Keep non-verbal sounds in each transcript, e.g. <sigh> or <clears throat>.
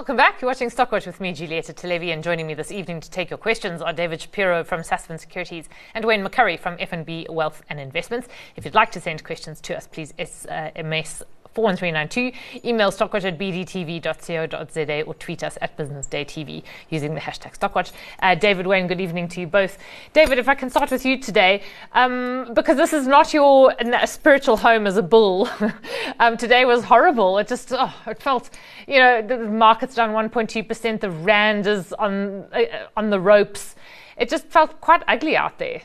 Welcome back. You're watching Stockwatch with me, Giulietta Talevi, and joining me this evening to take your questions are David Shapiro from Sasfin Securities and Wayne McCurrie from FNB Wealth and Investments. If you'd like to send questions to us, please SMS uh, 41392. Email stockwatch at bdtv.co.za or tweet us at businessdaytv using the hashtag Stockwatch. Uh, David Wayne, good evening to you both. David, if I can start with you today, um, because this is not your spiritual home as a bull. <laughs> um, today was horrible. It just, oh, it felt, you know, the market's down 1.2%, the rand is on, uh, on the ropes. It just felt quite ugly out there.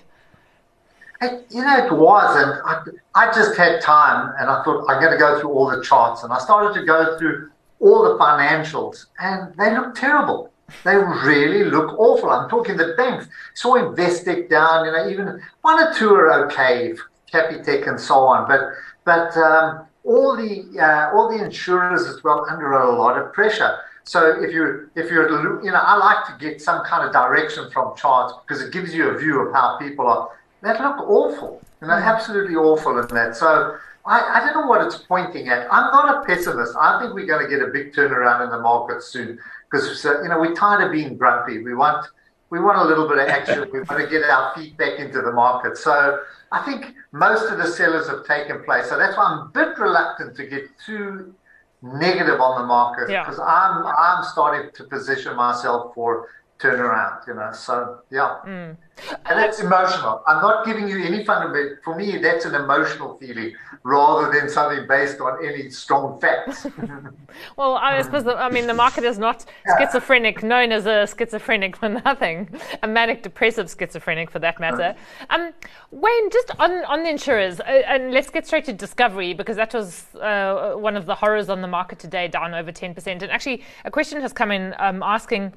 You know, it wasn't. I, I just had time, and I thought I'm going to go through all the charts, and I started to go through all the financials, and they look terrible. They really look awful. I'm talking the banks. Saw Investec down, you know, even one or two are okay, Capitec and so on, but but um, all the uh, all the insurers as well under a lot of pressure. So if you if you're you know I like to get some kind of direction from charts because it gives you a view of how people are that look awful, you know, mm. absolutely awful in that. So I, I don't know what it's pointing at. I'm not a pessimist. I think we're going to get a big turnaround in the market soon because you know we're tired of being grumpy. We want we want a little bit of action. we want to get our feet back into the market. So I think most of the sellers have taken place. So that's why I'm a bit reluctant to get too negative on the market because yeah. I'm I'm starting to position myself for turnaround. You know, so yeah. Mm. And that's emotional. I'm not giving you any fundamental. For me, that's an emotional feeling rather than something based on any strong facts. <laughs> <laughs> well, I suppose, the, I mean, the market is not schizophrenic, known as a schizophrenic for <laughs> nothing, a manic depressive schizophrenic for that matter. Um, Wayne, just on, on the insurers, uh, and let's get straight to Discovery because that was uh, one of the horrors on the market today, down over 10%. And actually, a question has come in um, asking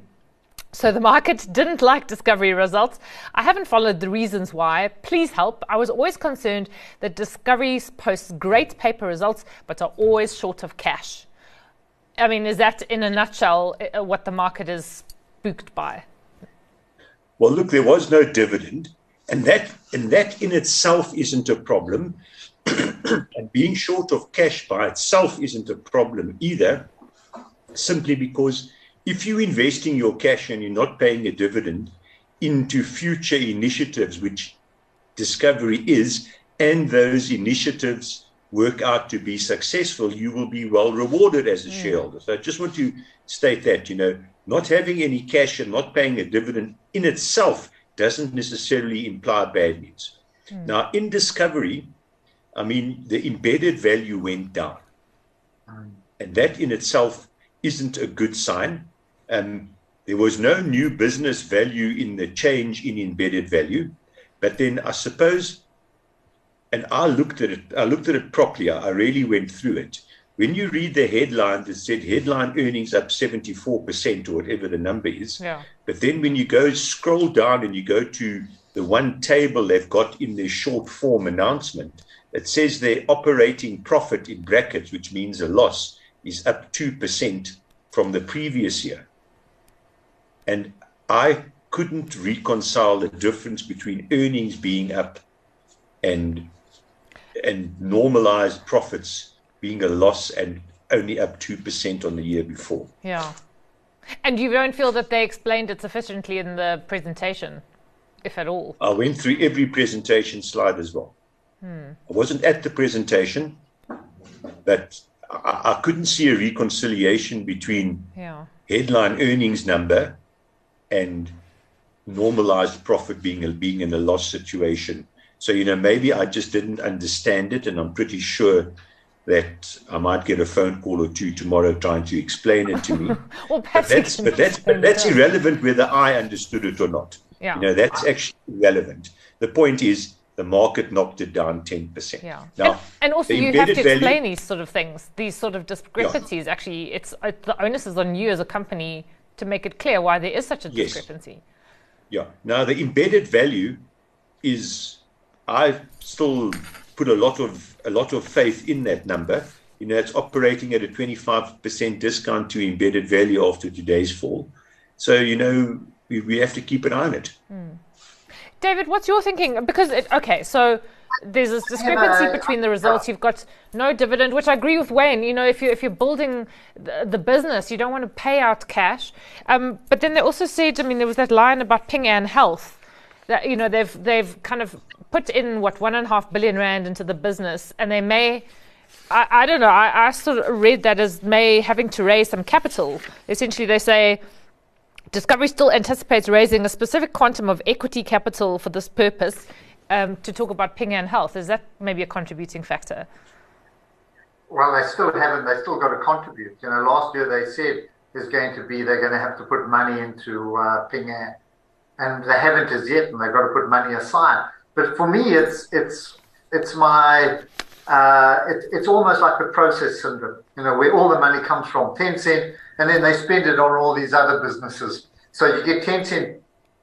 so the market didn't like Discovery results. I haven't followed the reasons why. Please help. I was always concerned that Discovery posts great paper results but are always short of cash. I mean, is that in a nutshell uh, what the market is spooked by? Well, look, there was no dividend, and that and that in itself isn't a problem. <clears throat> and being short of cash by itself isn't a problem either, simply because if you're investing your cash and you're not paying a dividend into future initiatives, which Discovery is, and those initiatives work out to be successful, you will be well rewarded as a mm. shareholder. So I just want to state that, you know, not having any cash and not paying a dividend in itself doesn't necessarily imply bad news. Mm. Now, in Discovery, I mean, the embedded value went down. Mm. And that in itself isn't a good sign um, there was no new business value in the change in embedded value. But then I suppose, and I looked at it, I looked at it properly. I really went through it. When you read the headline that said headline earnings up 74% or whatever the number is, yeah. but then when you go scroll down and you go to the one table they've got in their short form announcement, it says their operating profit in brackets, which means a loss, is up 2% from the previous year. And I couldn't reconcile the difference between earnings being up and and normalized profits being a loss and only up 2% on the year before. Yeah. And you don't feel that they explained it sufficiently in the presentation, if at all? I went through every presentation slide as well. Hmm. I wasn't at the presentation, but I, I couldn't see a reconciliation between yeah. headline earnings number and normalized profit being a, being in a loss situation. So you know maybe I just didn't understand it, and I'm pretty sure that I might get a phone call or two tomorrow trying to explain it to me. <laughs> well, but that's but that's but that's irrelevant whether I understood it or not. Yeah. You know that's actually irrelevant. The point is the market knocked it down 10%. Yeah. Now, and, and also you have to explain value, these sort of things, these sort of discrepancies. Yeah. Actually, it's uh, the onus is on you as a company to make it clear why there is such a yes. discrepancy. Yeah. Now the embedded value is I still put a lot of a lot of faith in that number. You know, it's operating at a 25% discount to embedded value after today's fall. So, you know, we, we have to keep an eye on it. Mm. David, what's your thinking? Because, it, okay, so there's this discrepancy between the results. You've got no dividend, which I agree with Wayne. You know, if you if you're building the, the business, you don't want to pay out cash. Um, but then they also said, I mean, there was that line about Ping An Health that you know they've they've kind of put in what one and a half billion rand into the business, and they may. I, I don't know. I, I sort of read that as may having to raise some capital. Essentially, they say Discovery still anticipates raising a specific quantum of equity capital for this purpose um, to talk about Ping An Health. Is that maybe a contributing factor? Well, they still haven't. They still got to contribute. You know, last year they said there's going to be they're going to have to put money into uh, Ping An, and they haven't as yet, and they've got to put money aside. But for me, it's it's it's my uh, it, it's almost like the Prosus syndrome. You know, where all the money comes from Tencent, and then they spend it on all these other businesses. So you get Tencent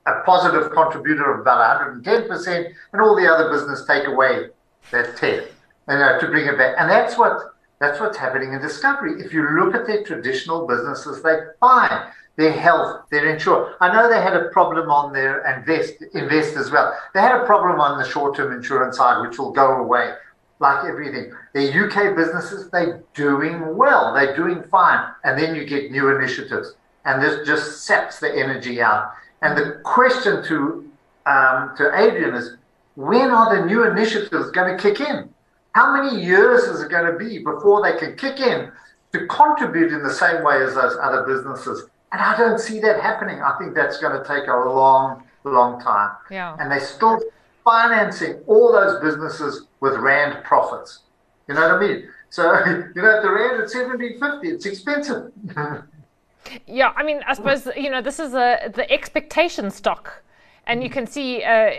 a positive contributor of about 110%, and all the other business take away that 10 you know, to bring it back. And that's what that's what's happening in Discovery. If you look at their traditional businesses, they're fine. Their health, their insurance. I know they had a problem on their invest invest as well. They had a problem on the short-term insurance side, which will go away, like everything. Their UK businesses, they're doing well. They're doing fine. And then you get new initiatives. And this just saps the energy out. And the question to um, to Adrian is, when are the new initiatives going to kick in? How many years is it going to be before they can kick in to contribute in the same way as those other businesses? And I don't see that happening. I think that's going to take a long, long time. Yeah. And they're still financing all those businesses with Rand profits. You know what I mean? So, <laughs> you know, at the Rand at 70, 50, it's expensive. <laughs> Yeah, I mean, I suppose you know this is a the expectation stock, and you can see uh,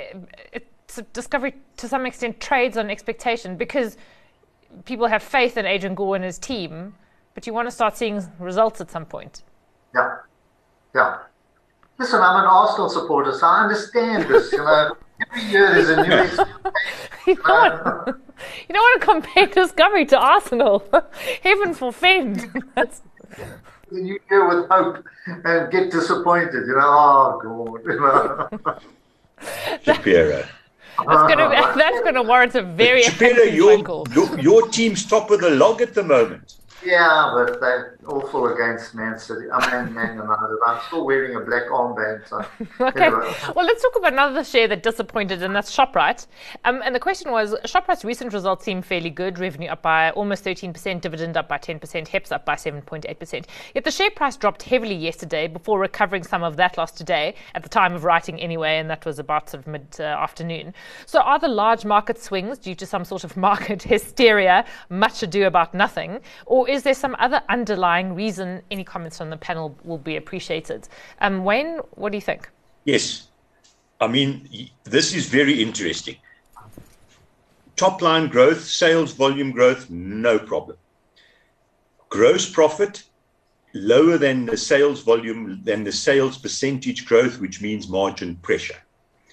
it's Discovery to some extent trades on expectation because people have faith in Adrian Gore and his team, but you want to start seeing results at some point. Yeah, yeah. Listen, I'm an Arsenal supporter, so I understand this. You know, <laughs> every year there's a new <laughs> expectation. you, don't want, you don't want to compare <laughs> Discovery to Arsenal. Heaven forfend. You hear with hope uh, and get disappointed. You know, oh God. <laughs> Shapiro. That's gonna that's gonna warrant a very Shapiro, your, your, your team's top of the log at the moment. Yeah, but they're awful against Man City. I mean, Man United. I'm still wearing a black armband. So <laughs> okay. Anyway. Well, let's talk about another share that disappointed, and that's Shoprite. Um, and the question was Shoprite's recent results seem fairly good. Revenue up by almost 13%, dividend up by 10%, HEPS up by 7.8%. Yet the share price dropped heavily yesterday before recovering some of that loss today, at the time of writing anyway, and that was about sort of mid uh, afternoon. So are the large market swings due to some sort of <laughs> market hysteria, much ado about nothing, or is is there some other underlying reason? Any comments from the panel will be appreciated. Um, Wayne, what do you think? Yes. I mean, this is very interesting. Top line growth, sales volume growth, no problem. Gross profit, lower than the sales volume, than the sales percentage growth, which means margin pressure.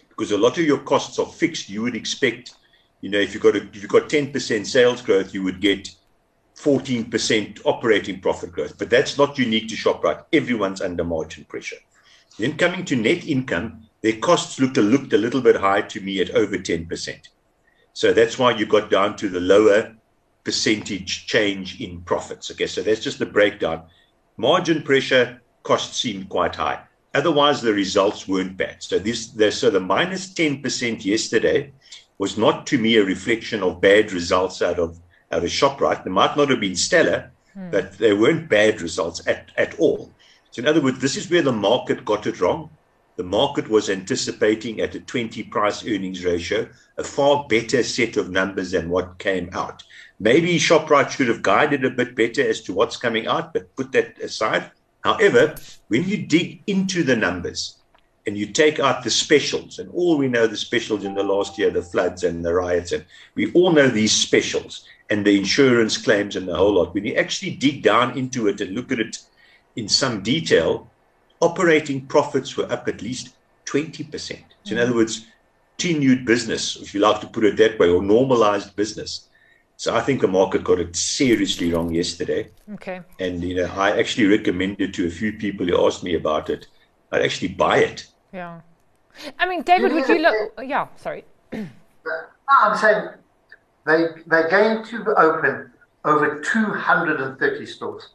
Because a lot of your costs are fixed, you would expect, you know, if you've got, a, if you've got 10% sales growth, you would get 14% operating profit growth. But that's not unique to ShopRite. Everyone's under margin pressure. Then coming to net income, their costs looked a, looked a little bit high to me at over 10%. So that's why you got down to the lower percentage change in profits. Okay, so that's just the breakdown. Margin pressure, costs seemed quite high. Otherwise, the results weren't bad. So this, the, so the minus 10% yesterday was not to me a reflection of bad results out of out of ShopRite. They might not have been stellar, hmm. but they weren't bad results at, at all. So, in other words, this is where the market got it wrong. The market was anticipating at a 20 price earnings ratio a far better set of numbers than what came out. Maybe ShopRite should have guided a bit better as to what's coming out, but put that aside. However, when you dig into the numbers and you take out the specials, and all we know the specials in the last year, the floods and the riots, and we all know these specials and the insurance claims and the whole lot, when you actually dig down into it and look at it in some detail, operating profits were up at least 20%. So, in other mm. words, continued business, if you like to put it that way, or normalized business. So I think the market got it seriously wrong yesterday. Okay. And you know, I actually recommended to a few people who asked me about it. I'd actually buy it. Yeah. I mean, David, would you look? Yeah, sorry. <clears throat> I'm saying they they're going to open over 230 stores.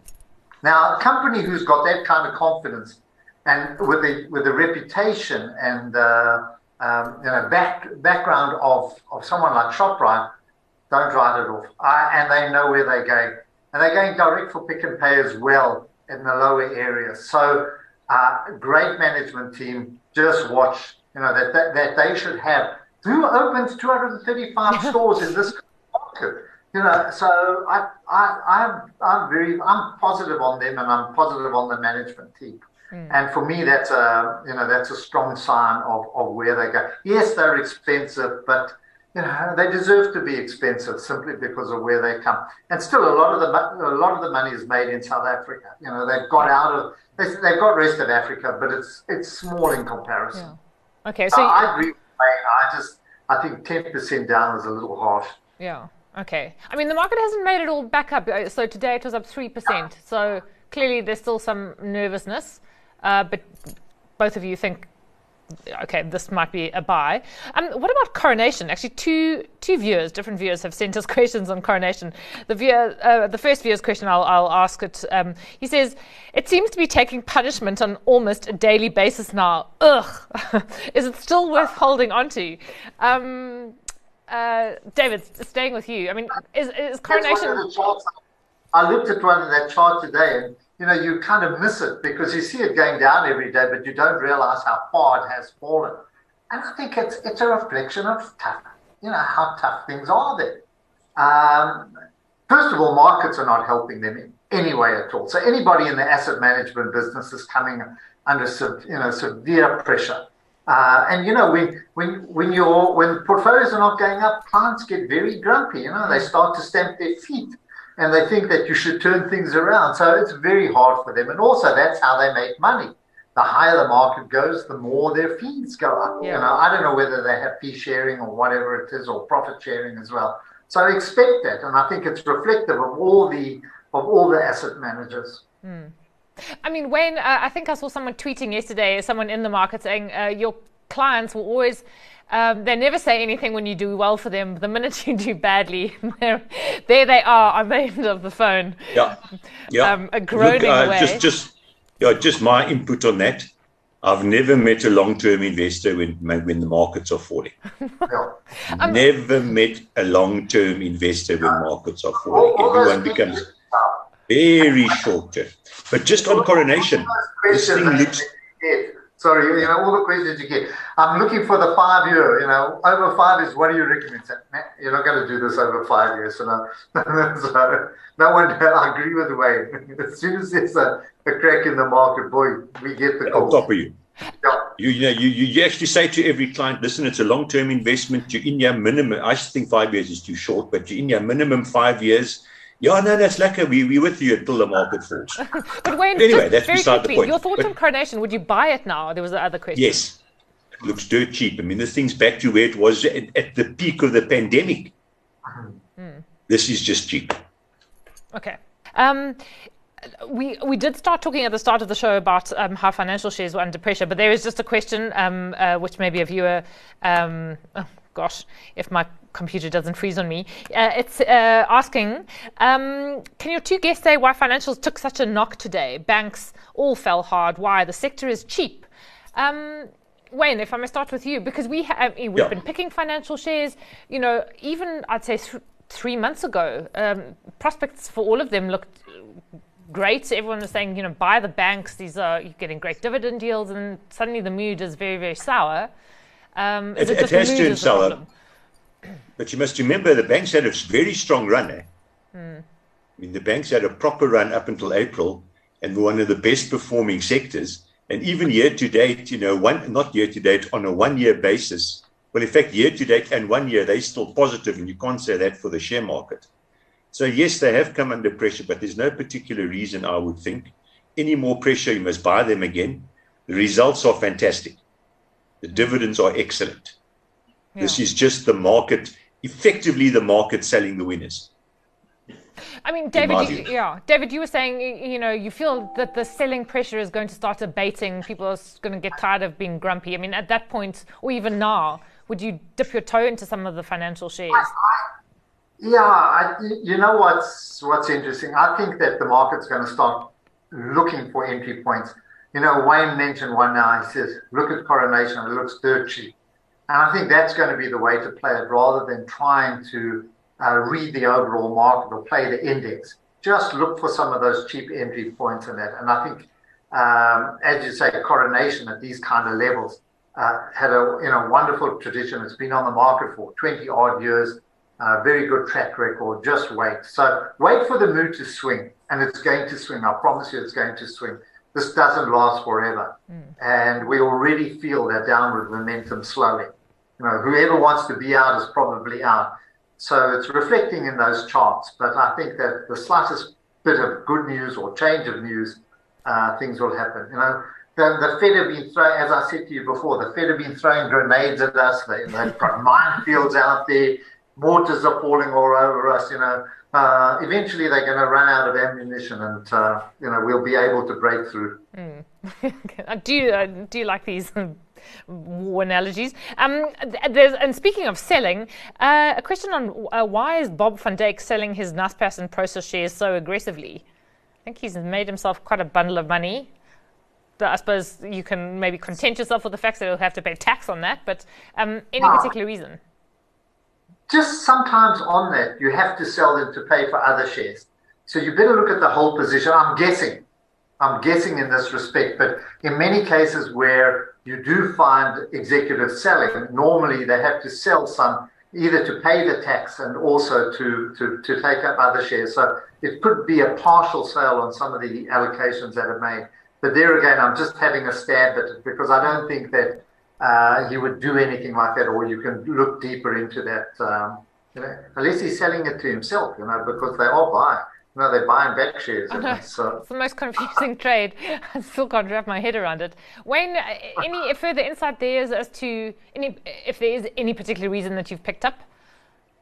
Now, a company who's got that kind of confidence and with the with the reputation and uh, um, you know back, background of, of someone like Shoprite, don't write it off. Uh, and they know where they're going, and they're going direct for Pick n Pay as well in the lower areas. So, uh, great management team. Just watch, you know that that, that they should have. Who opens 235 stores in this market? You know, so I, I, I'm, I'm very, I'm positive on them, and I'm positive on the management team. Mm. And for me, that's a, you know, that's a strong sign of, of where they go. Yes, they're expensive, but you know, they deserve to be expensive simply because of where they come. And still, a lot of the a lot of the money is made in South Africa. You know, they've got out of they've got rest of Africa, but it's it's small in comparison. Yeah. Okay, so I, I agree. With I just I think ten percent down is a little harsh. Yeah. Okay. I mean, the market hasn't made it all back up. Uh, so today it was up three percent. So clearly there's still some nervousness. Uh, but both of you think, okay, this might be a buy. Um, what about Coronation? Actually, two two viewers, different viewers, have sent us <laughs> questions on Coronation. The viewer, uh, the first viewer's question, I'll, I'll ask it. Um, he says, "It seems to be taking punishment on almost a daily basis now. Ugh, <laughs> is it still worth holding onto?" Um, uh, David, staying with you. I mean, is, is Coronation? I looked at one of that chart today, and you know, you kind of miss it because you see it going down every day, but you don't realize how far it has fallen. And I think it's it's a reflection of tough, you know, how tough things are there. Um, first of all, markets are not helping them in any way at all. So anybody in the asset management business is coming under you know severe pressure. Uh, and you know when when when your when portfolios are not going up, clients get very grumpy. You know they start to stamp their feet and they think that you should turn things around. So it's very hard for them. And also, that's how they make money. The higher the market goes, the more their fees go up. Yeah. You know, I don't know whether they have fee sharing or whatever it is, or profit sharing as well. So I expect that, and I think it's reflective of all the of all the asset managers. Mm. I mean, Wayne, uh, I think I saw someone tweeting yesterday, someone in the market saying uh, your clients will always um, they never say anything when you do well for them. The minute <laughs> you do badly, there they are on the <laughs> end of the phone. Yeah, yeah. Um, groaning Look, uh, away. Just, just, yeah, just my input on that. I've never met a long-term investor when when the markets are falling. um, <laughs> never met a long-term investor when markets are falling. Everyone becomes very short-term. But just on coronation, this thing looks Sorry, you know, all the questions you get. I'm looking for the five year, you know, over five years, what do you recommend? You're not going to do this over five years. So no, <laughs> so no one, I agree with Wayne. <laughs> As soon as there's a, a crack in the market, boy, we get the call. On top of you. Yeah. You, you know, you, you actually say to every client, listen, it's a long term investment. You're in your minimum. I think five years is too short, but you're in your minimum five years yeah, no, that's lekker. We, we with you until <laughs> the market falls. but Wayne, anyway, that's beside quickly, the point. Your thoughts but, on Coronation? Would you buy it now? There was the other question. Yes. It looks dirt cheap. I mean, this thing's back to where it was at, at the peak of the pandemic. Mm. This is just cheap. Okay. Um, we we did start talking at the start of the show about um, how financial shares were under pressure, but there is just a question um, uh, which maybe a viewer, um, oh gosh, if my computer doesn't freeze on me. Uh, it's uh, asking um, Can your two guests say why financials took such a knock today? Banks all fell hard. Why? The sector is cheap. Um, Wayne, if I may start with you, because we have, we've yeah. been picking financial shares, you know, even I'd say th- three months ago, um, prospects for all of them looked great. Everyone was saying, you know, buy the banks, these are, you're getting great dividend yields, and suddenly the mood is very, very sour. Um, it, it, it has turned sour. But you must remember the banks had a very strong run. Eh? Mm. I mean, the banks had a proper run up until April and were one of the best performing sectors. And even year to date, you know, one not year to date on a one year basis. Well, in fact, year to date and one year, they're still positive, and you can't say that for the share market. So, yes, they have come under pressure, but there's no particular reason, I would think. Any more pressure, you must buy them again. The results are fantastic. The dividends are excellent. Yeah. This is just the market effectively the market selling the winners. I mean, David, you, yeah, David, you were saying, you know, you feel that the selling pressure is going to start abating. People are going to get tired of being grumpy. I mean, at that point, or even now, would you dip your toe into some of the financial shares? I, I, yeah, I, you know what's what's interesting. I think that the market's going to start looking for entry points. You know, Wayne mentioned one now. He says, "Look at Coronation; it looks dirt cheap," and I think that's going to be the way to play it, rather than trying to uh, read the overall market or play the index. Just look for some of those cheap entry points in that. And I think, um, as you say, Coronation at these kind of levels uh, had a you know wonderful tradition. It's been on the market for 20 odd years. Uh, very good track record. Just wait. So wait for the mood to swing, and it's going to swing. I promise you, it's going to swing. This doesn't last forever, mm. and we already feel that downward momentum slowing. You know, whoever wants to be out is probably out. So it's reflecting in those charts. But I think that the slightest bit of good news or change of news, uh, things will happen. You know, the, the Fed have been throwing, as I said to you before, the Fed have been throwing grenades at us. They, they've got <laughs> minefields out there. Mortars are falling all over us. You know, uh, eventually they're going to run out of ammunition, and uh, you know we'll be able to break through. Mm. <laughs> do you uh, do you like these analogies. Um, and speaking of selling, uh, a question on uh, why is Bob van Dijk selling his Naspers and Prosus shares so aggressively? I think he's made himself quite a bundle of money. I suppose you can maybe content yourself with the fact that he'll have to pay tax on that, but um, any particular reason? Just sometimes on that, you have to sell them to pay for other shares. So you better look at the whole position. I'm guessing. I'm guessing in this respect, but in many cases where you do find executives selling. Normally, they have to sell some either to pay the tax and also to, to, to take up other shares. So it could be a partial sale on some of the allocations that are made. But there again, I'm just having a stab at it because I don't think that uh, he would do anything like that, or you can look deeper into that. Um, you know, unless he's selling it to himself, you know, because they are buying. No, they're buying back shares. I know. <laughs> So. It's the most confusing <laughs> trade. <laughs> I still can't wrap my head around it. Wayne, uh, any further insight there as to any, if there is any particular reason that you've picked up?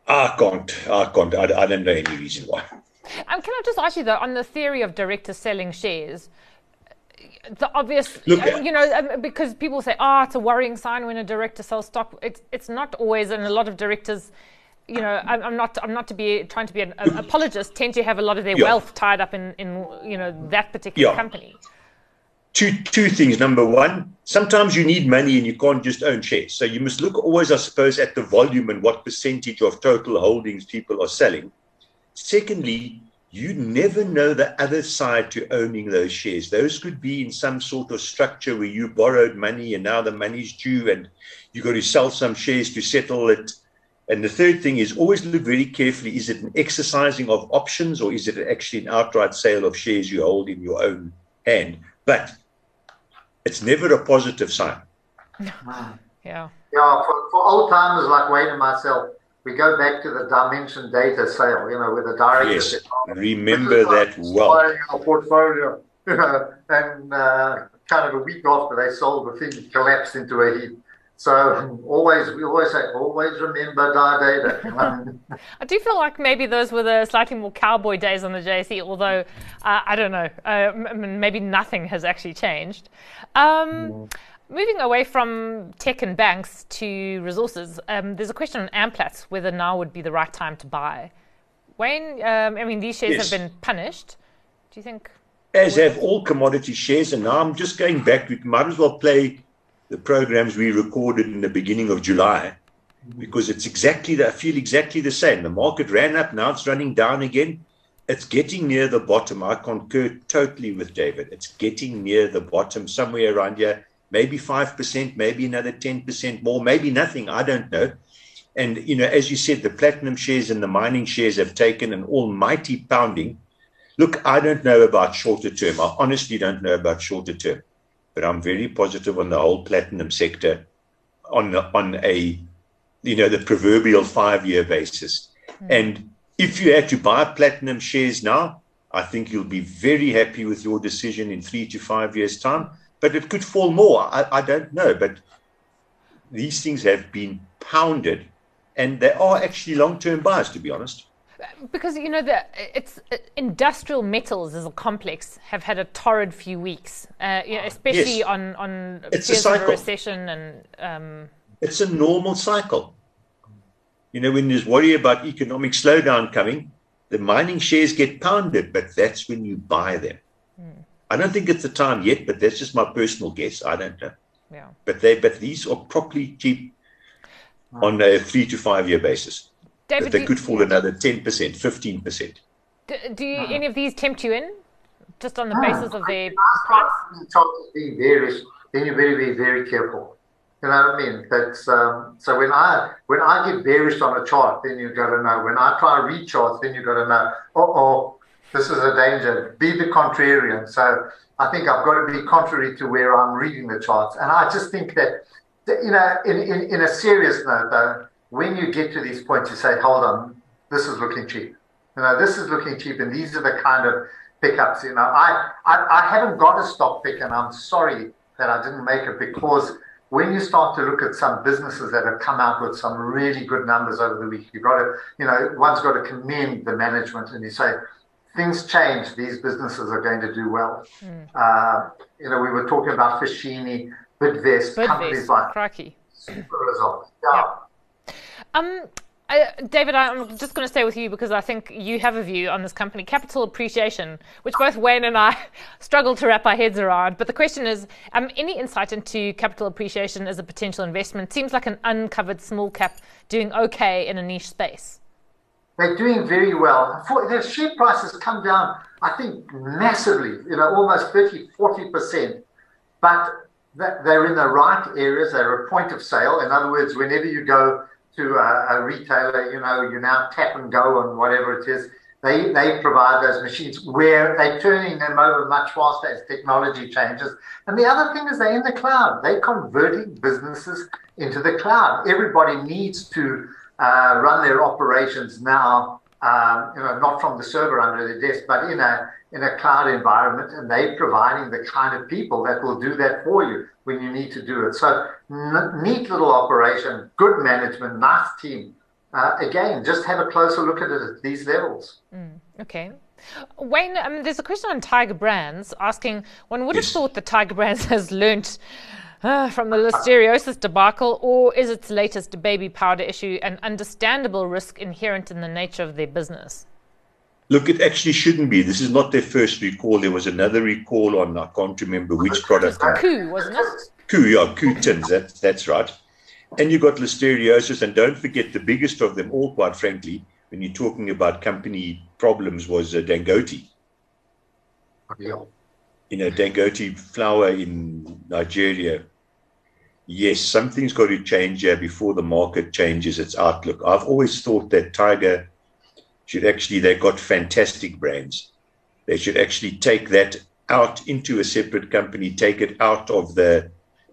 I can't. I can't. I, I don't know any reason why. Um, can I just ask you though, on the theory of directors selling shares, the obvious, Look, uh, you know, um, because people say, "Oh, it's a worrying sign when a director sells stock." It's it's not always, and a lot of directors you know, I'm, I'm, not I'm not to be trying to be an, <coughs> apologist. Tend to have a lot of their yeah. wealth tied up in in you know that particular yeah. company. Two two things. Number one, sometimes you need money and you can't just own shares. So you must look always, I suppose, at the volume and what percentage of total holdings people are selling. Secondly, you never know the other side to owning those shares. Those could be in some sort of structure where you borrowed money and now the money's due and you've got to sell some shares to settle it and the third thing is always look very carefully is it an exercising of options or is it actually an outright sale of shares you hold in your own hand? But it's never a positive sign. <laughs> Yeah. Yeah, for, for old timers like Wayne and myself, we go back to the dimension data sale, you know, with the direct. Yes, remember that well. Our portfolio, <laughs> you know, and uh, kind of a week after they sold, the thing collapsed into a heap. So always, we always say, always remember die data. <laughs> I do feel like maybe those were the slightly more cowboy days on the JSE, although uh, I don't know, uh, maybe nothing has actually changed. Um, mm. Moving away from tech and banks to resources, um, there's a question on Amplats whether now would be the right time to buy. Wayne, um, I mean, these shares yes. have been punished. Do you think? As have all commodity shares, and now I'm just going back. We might as well play the programs we recorded in the beginning of July because it's exactly that I feel exactly the same. The market ran up, now it's running down again. It's getting near the bottom. I concur totally with David. It's getting near the bottom, somewhere around here, maybe 5%, maybe another 10% more, maybe nothing. I don't know. And, you know, as you said, the platinum shares and the mining shares have taken an almighty pounding. Look, I don't know about shorter term. I honestly don't know about shorter term but I'm very positive on the whole platinum sector on on a you know the proverbial five year basis. Mm. And if you had to buy platinum shares now, I think you'll be very happy with your decision in three to five years' time. But it could fall more. I, I don't know. But these things have been pounded, and they are actually long term buys, to be honest. Because you know the it's uh, industrial metals as a complex have had a torrid few weeks, uh, you know, especially yes. on on it's a of a recession and. Um, it's a normal cycle. You know, when there's worry about economic slowdown coming, the mining shares get pounded, but that's when you buy them. Mm. I don't think it's the time yet, but that's just my personal guess. I don't know. Yeah. But they but these are properly cheap on a three to five year basis. David, they could fall another ten percent, fifteen percent. Do, do you, any of these tempt you in, just on the basis of their price? Being very, then you better be very careful. You know what I mean? That's um, so when I when I get bearish on a chart, then you've got to know. When I try to read charts, then you've got to know. Oh, oh, this is a danger. Be the contrarian. So I think I've got to be contrary to where I'm reading the charts, and I just think that you know, in, in, in a serious note, though, when you get to these points, you say, hold on, this is looking cheap. You know, this is looking cheap, and these are the kind of pickups. You know, I, I, I haven't got a stock pick, and I'm sorry that I didn't make it because when you start to look at some businesses that have come out with some really good numbers over the week, you've got to, you know, one's got to commend the management, and you say, things change, these businesses are going to do well. Mm. Uh, you know, we were talking about Fashini, Bidvest, Bidvest companies like Crikey. super results. Yeah. yeah. Um, David, I'm just going to stay with you because I think you have a view on this company, Capital Appreciation, which both Wayne and I <laughs> struggle to wrap our heads around. But the question is um, any insight into Capital Appreciation as a potential investment? Seems like an uncovered small cap doing okay in a niche space. They're doing very well. Their share price has come down, I think, massively, you know, almost 30, 40%. But they're in the right areas. They're a point of sale. In other words, whenever you go to a, a, retailer, you know, you now tap and go and whatever it is. They, they provide those machines where they're turning them over much faster as technology changes. And the other thing is they're in the cloud. They're converting businesses into the cloud. Everybody needs to uh, run their operations now, um, you know, not from the server under the desk, but in a in a cloud environment and they're providing the kind of people that will do that for you when you need to do it. So, n- neat little operation, good management, nice team. Uh, again, just have a closer look at it at these levels. Mm, okay. Wayne, um, there's a question on Tiger Brands asking one would have thought that Tiger Brands <laughs> has learnt uh, from the listeriosis debacle, or is its latest baby powder issue an understandable risk inherent in the nature of their business? Look, it actually shouldn't be. This is not their first recall. There was another recall on, I can't remember which product. Koo, wasn't it? Koo, yeah, Koo tins. That, that's right. And you've got listeriosis. And don't forget, the biggest of them all, quite frankly, when you're talking about company problems, was uh, Dangote. Yeah. You know, Dangote flour in Nigeria. Yes, something's got to change here before the market changes its outlook. I've always thought that Tiger should actually, they've got fantastic brands. They should actually take that out into a separate company, take it out of the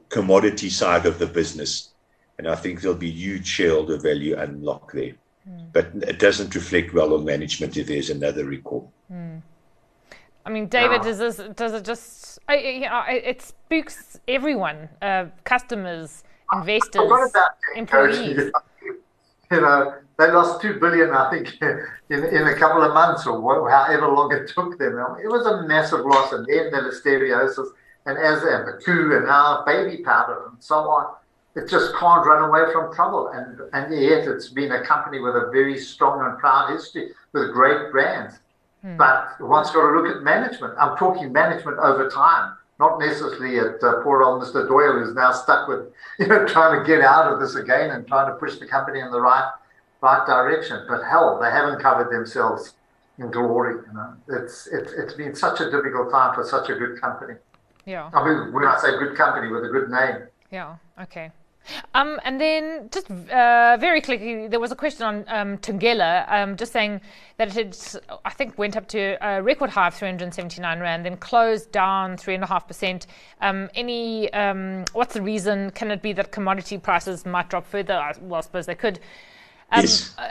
commodity side of the business. And I think there'll be huge shareholder value unlock there. Mm. But it doesn't reflect well on management if there's another recall. Mm. I mean, David, ah. does, this, does it just, I, it spooks everyone, uh, customers, investors, employees. <laughs> you know, they lost two billion, I think, <laughs> in, in a couple of months or however long it took them. Um, it was a massive loss, and then the listeriosis, and as and the Koo, and now baby powder, and so on. It just can't run away from trouble, and and yet it's been a company with a very strong and proud history with great brands. Hmm. But one's got to look at management. I'm talking management over time not necessarily at uh, poor old Mr. Doyle, who's now stuck with, <laughs> you know, trying to get out of this again and trying to push the company in the right right direction. But hell, they haven't covered themselves in glory. You know, it's it's it's been such a difficult time for such a good company. Yeah. I mean, when I say good company with a good name. Yeah. Okay. Um, and then, just uh, very quickly, there was a question on um, Thungela, um, just saying that it, I think, went up to a record high of 379 rand, then closed down three and a half percent. Um, any, um, what's the reason? Can it be that commodity prices might drop further? Well, I suppose they could. Um, yes. Uh,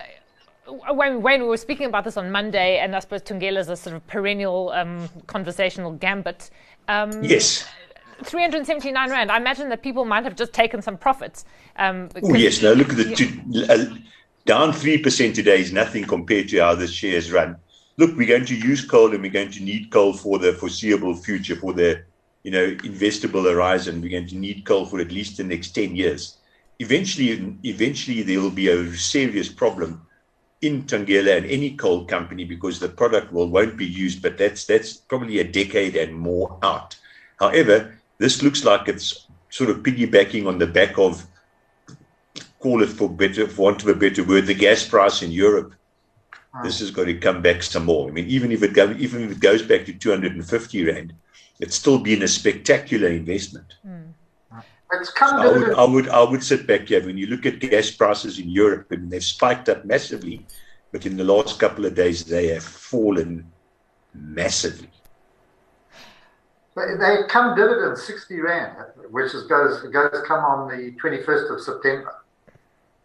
when, when, we were speaking about this on Monday, and I suppose Thungela is a sort of perennial conversational gambit. yes 379 rand. I imagine that people might have just taken some profits. Um, oh, yes. Now look at the two, uh, down 3% today is nothing compared to how the shares run. Look, we're going to use coal and we're going to need coal for the foreseeable future, for the you know investable horizon. We're going to need coal for at least the next 10 years. Eventually, eventually there will be a serious problem in Thungela and any coal company because the product will won't be used, but that's that's probably a decade and more out. However, this looks like it's sort of piggybacking on the back of call it for better, for want of a better word, the gas price in Europe. This has got to come back some more. I mean, even if it go, even if it goes back to 250 rand, it's still been a spectacular investment. Mm. It's come so I, would, I would I would sit back here when you look at gas prices in Europe I and mean, they've spiked up massively, but in the last couple of days they have fallen massively. They come dividends 60 rand, which is, goes goes come on the 21st of September.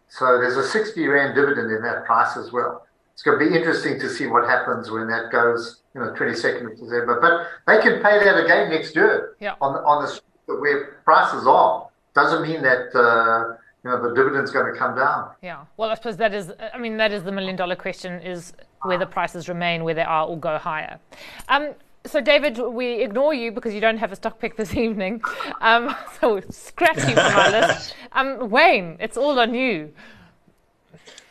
So there's a 60 Rand dividend in that price as well. It's going to be interesting to see what happens when that goes, you know, 22nd of December. But they can pay that again next year yeah. on the, on the where prices are. Doesn't mean that uh, you know the dividend's going to come down. Yeah. Well, I suppose that is. I mean, that is the million dollar question: is whether prices remain where they are or go higher. Um, so, David, we ignore you because you don't have a stock pick this <laughs> evening. Um, <laughs> so, scratch you from our list. Um, Wayne, it's all on you.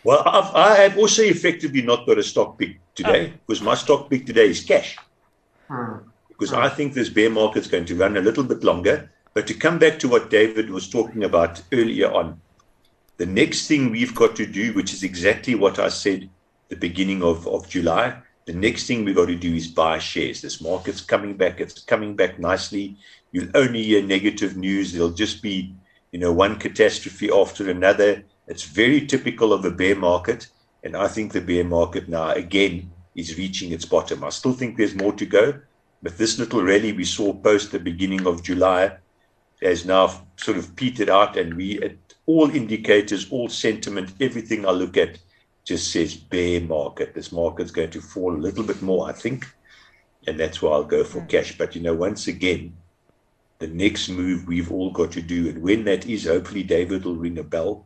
Well, I've, I have also effectively not got a stock pick today oh. because my stock pick today is cash. Hmm. Because hmm. I think this bear market's going to run a little bit longer. But to come back to what David was talking about earlier on, the next thing we've got to do, which is exactly what I said the beginning of, of July, the next thing we've got to do is buy shares. This market's coming back. It's coming back nicely. You'll only hear negative news. There'll just be, you know, one catastrophe after another. It's very typical of a bear market. And I think the bear market now, again, is reaching its bottom. I still think there's more to go. But this little rally we saw post the beginning of July has now sort of petered out. And we, at all indicators, all sentiment, everything I look at, just says bear market. This market's going to fall a little bit more, I think. And that's why I'll go for mm. cash. But, you know, once again, the next move we've all got to do. And when that is, hopefully David will ring a bell.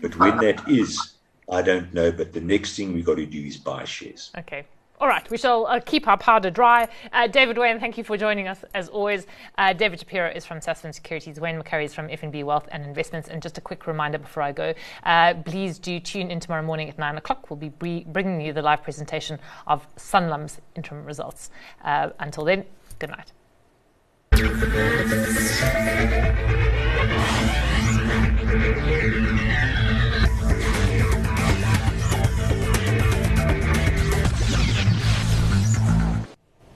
But when that <laughs> is, I don't know. But the next thing we've got to do is buy shares. Okay. All right, we shall uh, keep our powder dry. Uh, David Wayne, thank you for joining us as always. Uh, David Shapiro is from Sasfin Securities. Wayne McCurrie is from FNB Wealth and Investments. And just a quick reminder before I go, uh, please do tune in tomorrow morning at 9 o'clock. We'll be bringing you the live presentation of Sanlam's interim results. Uh, until then, good night.